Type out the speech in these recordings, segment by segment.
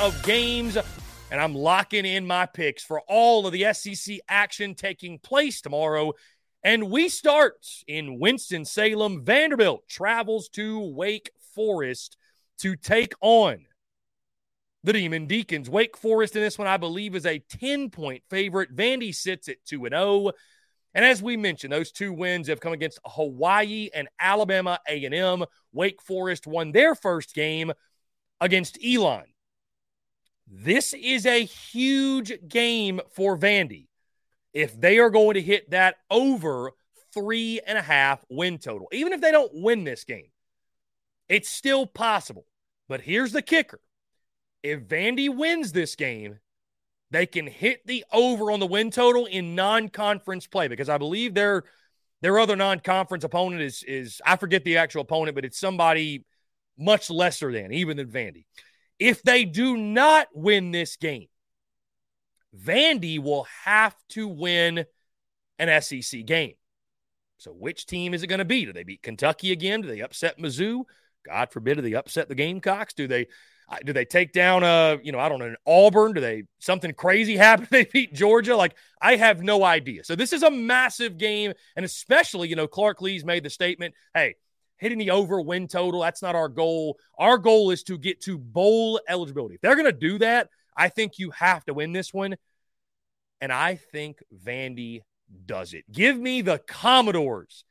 Of games and I'm locking in my picks for all of the SEC action taking place tomorrow. And we start in Winston-Salem. Vanderbilt travels to Wake Forest to take on the Demon Deacons. Wake Forest in this one, I believe, is a 10 point favorite. Vandy sits at 2 0. And as we mentioned, those two wins have come against Hawaii and Alabama A&M. Wake Forest won their first game against Elon. This is a huge game for Vandy if they are going to hit that over three and a half win total. Even if they don't win this game, it's still possible. But here's the kicker if Vandy wins this game, they can hit the over on the win total in non-conference play because I believe their their other non-conference opponent is is I forget the actual opponent, but it's somebody much lesser than even than Vandy. If they do not win this game, Vandy will have to win an SEC game. So, which team is it going to be? Do they beat Kentucky again? Do they upset Mizzou? God forbid, do they upset the Gamecocks? Do they uh, do they take down a you know I don't know Auburn? Do they something crazy happen? They beat Georgia? Like I have no idea. So this is a massive game, and especially you know Clark Lea's made the statement, hey, hitting the over win total. That's not our goal. Our goal is to get to bowl eligibility. If they're going to do that, I think you have to win this one. And I think Vandy does it. Give me the Commodores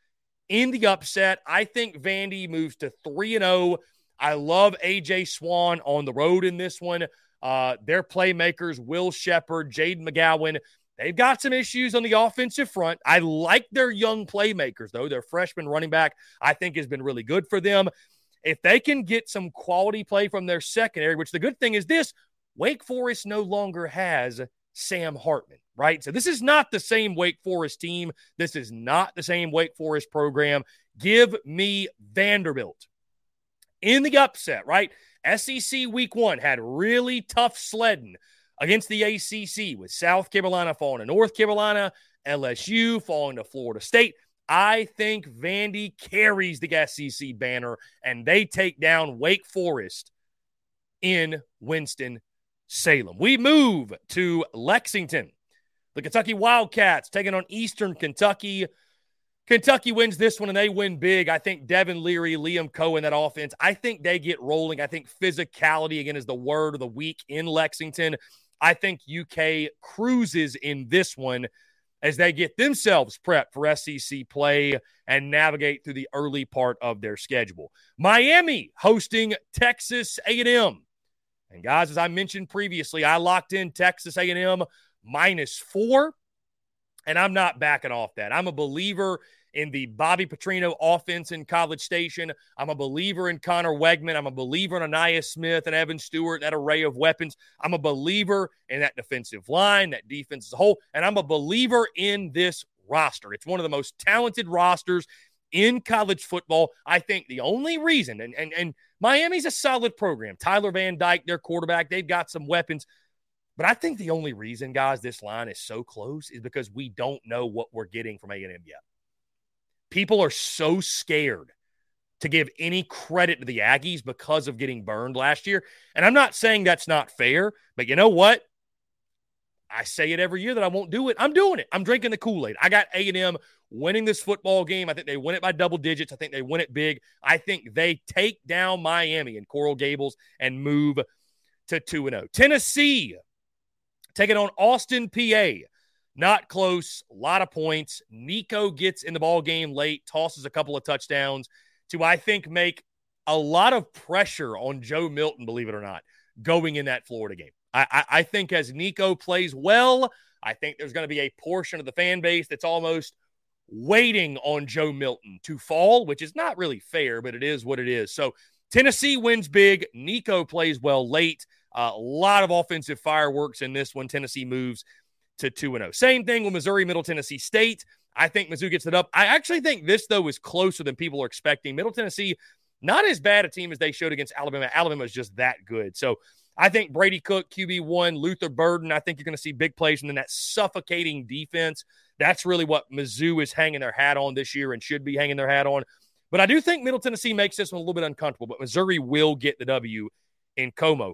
in the upset. I think Vandy moves to 3 and 0. I love AJ Swann on the road in this one. Uh, their playmakers, Will Sheppard, Jade McGowan, They've got some issues on the offensive front. I like their young playmakers, though. Their freshman running back, I think, has been really good for them. If they can get some quality play from their secondary, which the good thing is this Wake Forest no longer has Sam Hartman, right? So this is not the same Wake Forest team. This is not the same Wake Forest program. Give me Vanderbilt in the upset, right? SEC week one had really tough sledding against the ACC with South Carolina falling to North Carolina, LSU falling to Florida State. I think Vandy carries the SEC banner and they take down Wake Forest in Winston Salem. We move to Lexington. The Kentucky Wildcats taking on Eastern Kentucky. Kentucky wins this one and they win big. I think Devin Leary, Liam Coen, that offense, I think they get rolling. I think physicality, again, is the word of the week in Lexington. I think UK cruises in this one as they get themselves prepped for SEC play and navigate through the early part of their schedule. Miami hosting Texas A&M. And guys, as I mentioned previously, I locked in Texas A&M minus 4 and I'm not backing off that. I'm a believer in the Bobby Petrino offense in College Station. I'm a believer in Conner Weigman. I'm a believer in Ainias Smith and Evan Stewart, that array of weapons. I'm a believer in that defensive line, that defense as a whole. And I'm a believer in this roster. It's one of the most talented rosters in college football. I think the only reason, and, and, and Miami's a solid program. Tyler Van Dyke, their quarterback, they've got some weapons. But I think the only reason, guys, this line is so close is because we don't know what we're getting from A&M yet. People are so scared to give any credit to the Aggies because of getting burned last year. And I'm not saying that's not fair, but you know what? I say it every year that I won't do it. I'm doing it. I'm drinking the Kool-Aid. I got A&M winning this football game. I think they win it by double digits. I think they win it big. I think they take down Miami and Coral Gables and move to 2 0. Tennessee taking on Austin Peay. Not close, a lot of points. Nico gets in the ball game late, tosses a couple of touchdowns to, I think, make a lot of pressure on Joe Milton, believe it or not, going in that Florida game. I, I, I think as Nico plays well, I think there's going to be a portion of the fan base that's almost waiting on Joe Milton to fall, which is not really fair, but it is what it is. So Tennessee wins big. Nico plays well late. Uh, a lot of offensive fireworks in this one. Tennessee moves to 2 0. Same thing with Missouri, Middle Tennessee State. I think Mizzou gets it up. I actually think this, though, is closer than people are expecting. Middle Tennessee, not as bad a team as they showed against Alabama. Alabama is just that good. So I think Brady Cook, QB1, Luther Burden, I think you're going to see big plays. And then that suffocating defense, that's really what Mizzou is hanging their hat on this year and should be hanging their hat on. But I do think Middle Tennessee makes this one a little bit uncomfortable, but Missouri will get the W in Como.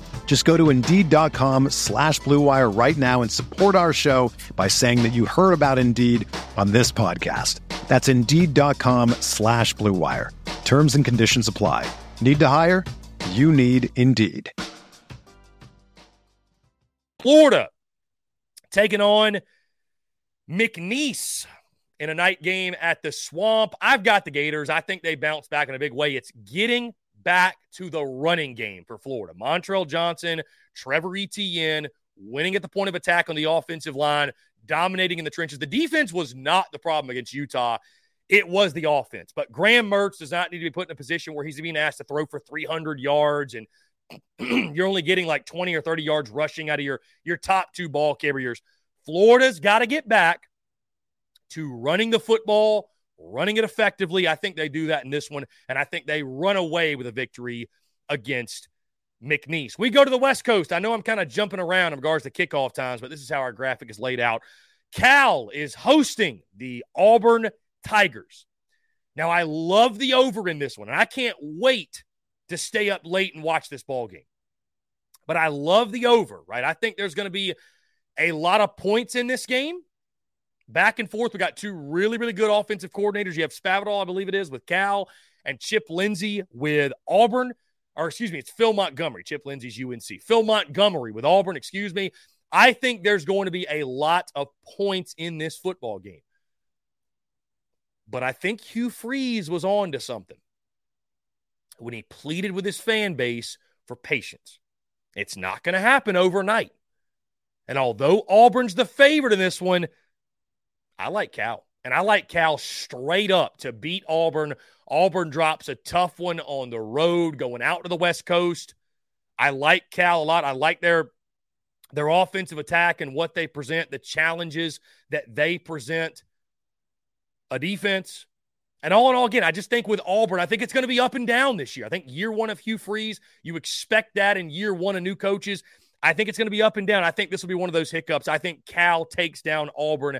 Just go to Indeed.com slash BlueWire right now and support our show by saying that you heard about Indeed on this podcast. That's Indeed.com slash BlueWire. Terms and conditions apply. Need to hire? You need Indeed. Florida taking on McNeese in a night game at the Swamp. I've got the Gators. I think they bounce back in a big way. It's getting back to the running game for Florida. Montrell Johnson, Trevor Etienne winning at the point of attack on the offensive line, dominating in the trenches. The defense was not the problem against Utah. It was the offense. But Graham Mertz does not need to be put in a position where he's being asked to throw for 300 yards and you're only getting like 20 or 30 yards rushing out of your, your top two ball carriers. Florida's got to get back to running the football, running it effectively. I think they do that in this one, and I think they run away with a victory against McNeese. We go to the West Coast. I know I'm kind of jumping around in regards to kickoff times, but this is how our graphic is laid out. Cal is hosting the Auburn Tigers. Now, I love the over in this one, and I can't wait to stay up late and watch this ball game. But I love the over, right? I think there's going to be a lot of points in this game. Back and forth. We got two really, really good offensive coordinators. You have Spavital, I believe it is, with Cal, and Chip Lindsey with Auburn. Or excuse me, it's Phil Montgomery. Chip Lindsey's UNC. Phil Montgomery with Auburn, excuse me. I think there's going to be a lot of points in this football game. But I think Hugh Freeze was on to something when he pleaded with his fan base for patience. It's not going to happen overnight. And although Auburn's the favorite in this one, I like Cal. And I like Cal straight up to beat Auburn. Auburn drops a tough one on the road going out to the West Coast. I like Cal a lot. I like their their offensive attack and what they present, the challenges that they present. A defense. And all in all, again, I just think with Auburn, I think it's going to be up and down this year. I think year one of Hugh Freeze, you expect that in year one of new coaches. I think it's going to be up and down. I think this will be one of those hiccups. I think Cal takes down Auburn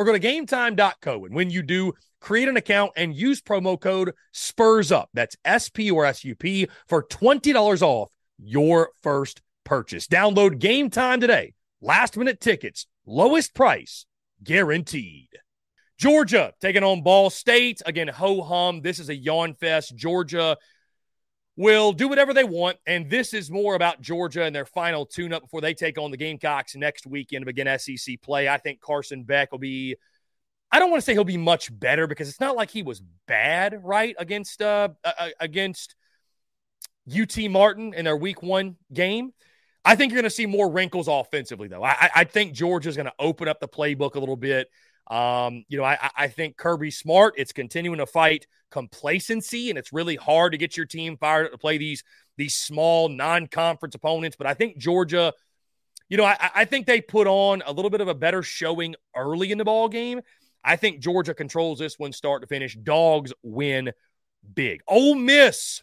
or go to gametime.co. And when you do, create an account and use promo code SPURS UP. That's S P or S U P for $20 off your first purchase. Download game time today. Last minute tickets, lowest price guaranteed. Georgia taking on Ball State. Again, ho hum. This is a yawn fest. Georgia will do whatever they want. And this is more about Georgia and their final tune up before they take on the Gamecocks next weekend to begin SEC play. I think Carson Beck will be. I don't want to say he'll be much better because it's not like he was bad, right? Against uh, uh against UT Martin in their week one game. I think you're going to see more wrinkles offensively, though. I, I think Georgia's going to open up the playbook a little bit. Um, you know, I, I think Kirby Smart, it's continuing to fight complacency, and it's really hard to get your team fired up to play these these small non-conference opponents. But I think Georgia, you know, I, I think they put on a little bit of a better showing early in the ball game. I think Georgia controls this one start to finish. Dogs win big. Ole Miss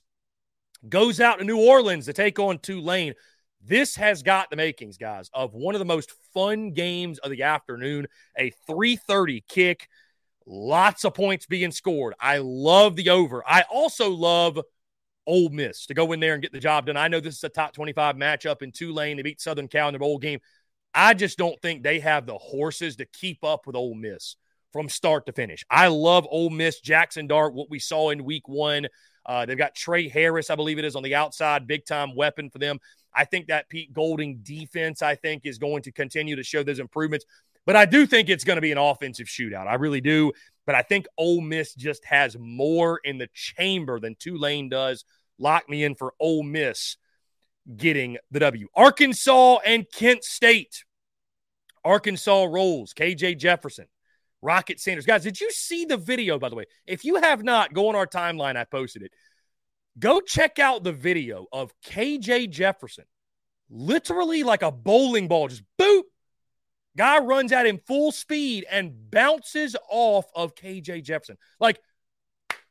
goes out to New Orleans to take on Tulane. This has got the makings, guys, of one of the most fun games of the afternoon. A 3:30 kick, lots of points being scored. I love the over. I also love Ole Miss to go in there and get the job done. I know this is a top 25 matchup in Tulane. They beat Southern Cal in their bowl game. I just don't think they have the horses to keep up with Ole Miss from start to finish. I love Ole Miss, Jackson Dart, what we saw in week one. Uh, they've got Tre Harris, I believe it is, on the outside, big time weapon for them. I think that Pete Golding defense, I think, is going to continue to show those improvements. But I do think it's going to be an offensive shootout. I really do. But I think Ole Miss just has more in the chamber than Tulane does. Lock me in for Ole Miss getting the W. Arkansas and Kent State. Arkansas rolls. KJ Jefferson. Rocket Sanders. Guys, did you see the video, by the way? If you have not, go on our timeline. I posted it. Go check out the video of KJ Jefferson. Literally like a bowling ball, just boop. Guy runs at him full speed and bounces off of KJ Jefferson. Like,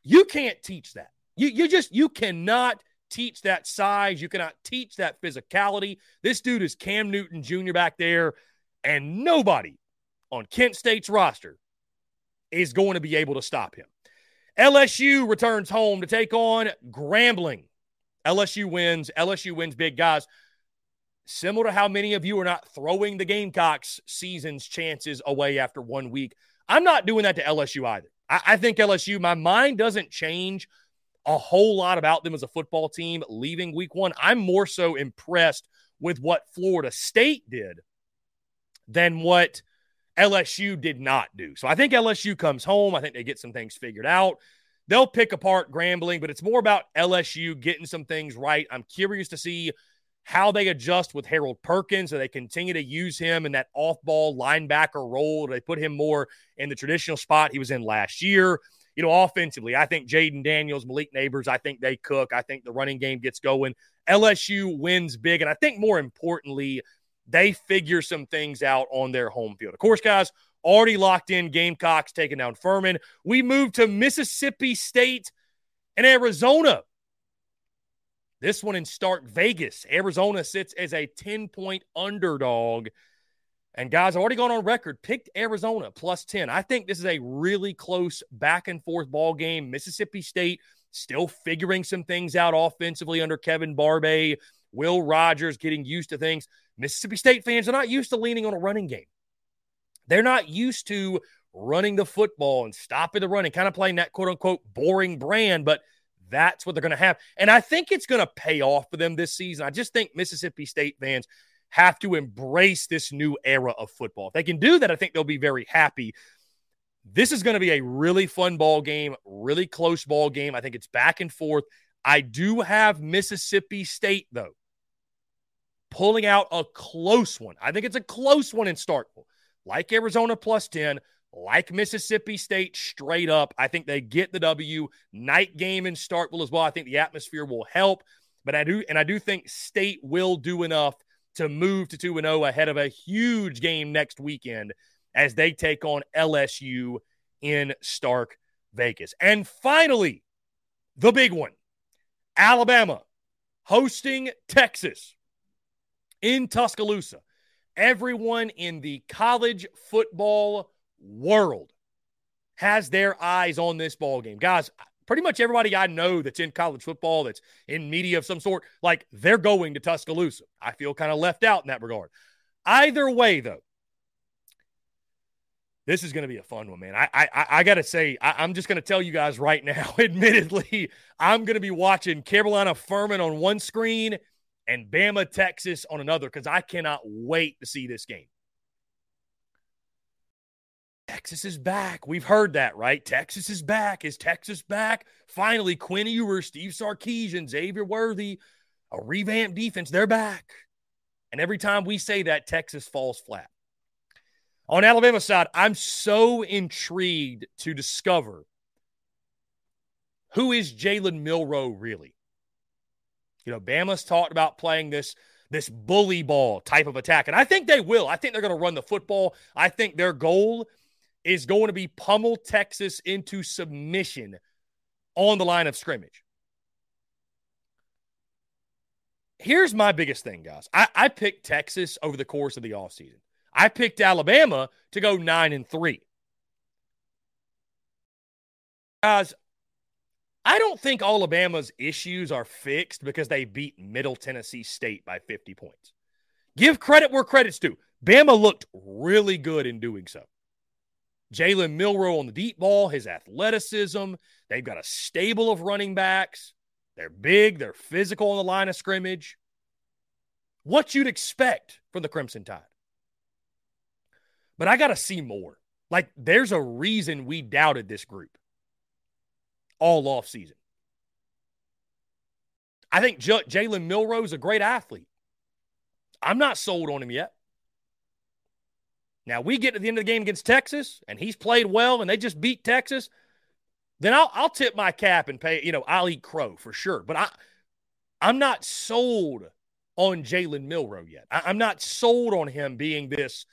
you can't teach that. You, you just, you cannot teach that size. You cannot teach that physicality. This dude is Cam Newton Jr. back there, and nobody on Kent State's roster is going to be able to stop him. LSU returns home to take on Grambling. LSU wins. LSU wins big, guys. Similar to how many of you are not throwing the Gamecocks season's chances away after one week. I'm not doing that to LSU either. I, I think LSU, my mind doesn't change a whole lot about them as a football team leaving week one. I'm more so impressed with what Florida State did than what – LSU did not do. So I think LSU comes home. I think they get some things figured out. They'll pick apart Grambling, but it's more about LSU getting some things right. I'm curious to see how they adjust with Harold Perkins. Do they continue to use him in that off ball linebacker role? Do they put him more in the traditional spot he was in last year? You know, offensively, I think Jayden Daniels, Malik Nabers, I think they cook. I think the running game gets going. LSU wins big. And I think more importantly, they figure some things out on their home field. Of course, guys, already locked in Gamecocks taking down Furman. We move to Mississippi State and Arizona. This one in Stark Vegas. Arizona sits as a 10 point underdog. And guys, I've already gone on record, picked Arizona plus 10. I think this is a really close back and forth ball game. Mississippi State still figuring some things out offensively under Kevin Barbay. Will Rogers getting used to things. Mississippi State fans are not used to leaning on a running game. They're not used to running the football and stopping the running, kind of playing that quote unquote boring brand, but that's what they're going to have. And I think it's going to pay off for them this season. I just think Mississippi State fans have to embrace this new era of football. If they can do that, I think they'll be very happy. This is going to be a really fun ball game, really close ball game. I think it's back and forth. I do have Mississippi State, though, pulling out a close one. I think it's a close one in Starkville, like Arizona plus 10, like Mississippi State straight up. I think they get the W. Night game in Starkville as well. I think the atmosphere will help, but I do, and I do think State will do enough to move to 2 0 ahead of a huge game next weekend as they take on LSU in Stark Vegas. And finally, the big one Alabama hosting Texas in Tuscaloosa. Everyone in the college football world has their eyes on this ball game. Guys, pretty much everybody I know that's in college football, that's in media of some sort, like they're going to Tuscaloosa. I feel kind of left out in that regard. Either way, though, this is going to be a fun one, man. I I, I got to say, I, am just going to tell you guys right now. Admittedly, I'm going to be watching Carolina Furman on one screen and Bama Texas on another because I cannot wait to see this game. Texas is back. We've heard that, right? Texas is back. Is Texas back? Finally, Quinn Ewers, Steve Sarkisian, Xavier Worthy, a revamped defense. They're back. And every time we say that, Texas falls flat. On Alabama side, I'm so intrigued to discover who is Jalen Milroe really. You know, Bama's talked about playing this this bully ball type of attack, and I think they will. I think they're going to run the football. I think their goal is going to be pummel Texas into submission on the line of scrimmage. Here's my biggest thing, guys. I, I picked Texas over the course of the offseason. I picked Alabama to go nine and three. Guys, I don't think Alabama's issues are fixed because they beat Middle Tennessee State by 50 points. Give credit where credit's due. Bama looked really good in doing so. Jalen Milroe on the deep ball, his athleticism. They've got a stable of running backs. They're big, they're physical on the line of scrimmage. What you'd expect from the Crimson Tide. But I got to see more. Like, there's a reason we doubted this group all off season. I think J- Jalen Milroe is a great athlete. I'm not sold on him yet. Now we get to the end of the game against Texas, and he's played well, and they just beat Texas. Then I'll I'll tip my cap and pay. You know, I'll eat crow for sure. But I I'm not sold on Jalen Milroe yet. I, am not sold on him being this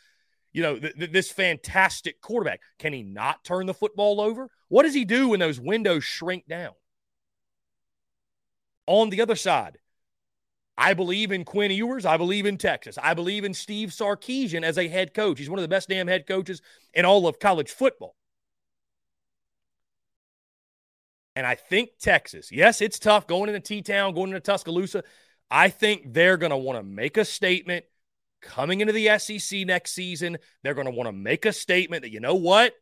you know, th- th- this fantastic quarterback. Can he not turn the football over? What does he do when those windows shrink down? On the other side, I believe in Quinn Ewers. I believe in Texas. I believe in Steve Sarkisian as a head coach. He's one of the best damn head coaches in all of college football. And I think Texas, yes, it's tough going into T Town, going into Tuscaloosa. I think they're going to want to make a statement coming into the SEC next season, they're going to want to make a statement that, you know what?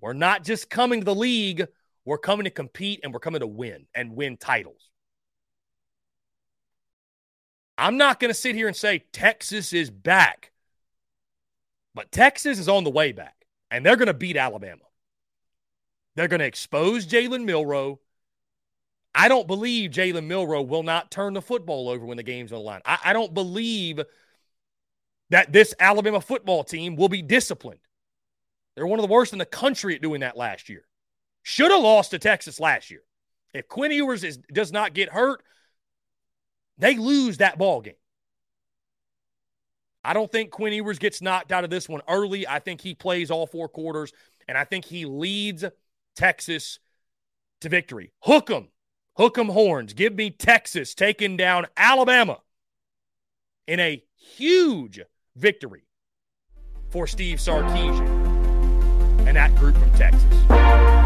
We're not just coming to the league, we're coming to compete and we're coming to win and win titles. I'm not going to sit here and say Texas is back, but Texas is on the way back and they're going to beat Alabama. They're going to expose Jalen Milroe. I don't believe Jalen Milroe will not turn the football over when the game's on the line. I, I don't believe that this Alabama football team will be disciplined. They're one of the worst in the country at doing that last year. Should have lost to Texas last year. If Quinn Ewers is, does not get hurt, they lose that ball game. I don't think Quinn Ewers gets knocked out of this one early. I think he plays all four quarters, and I think he leads Texas to victory. Hook 'em. Hook 'em horns. Give me Texas taking down Alabama in a huge victory for Steve Sarkisian and that group from Texas.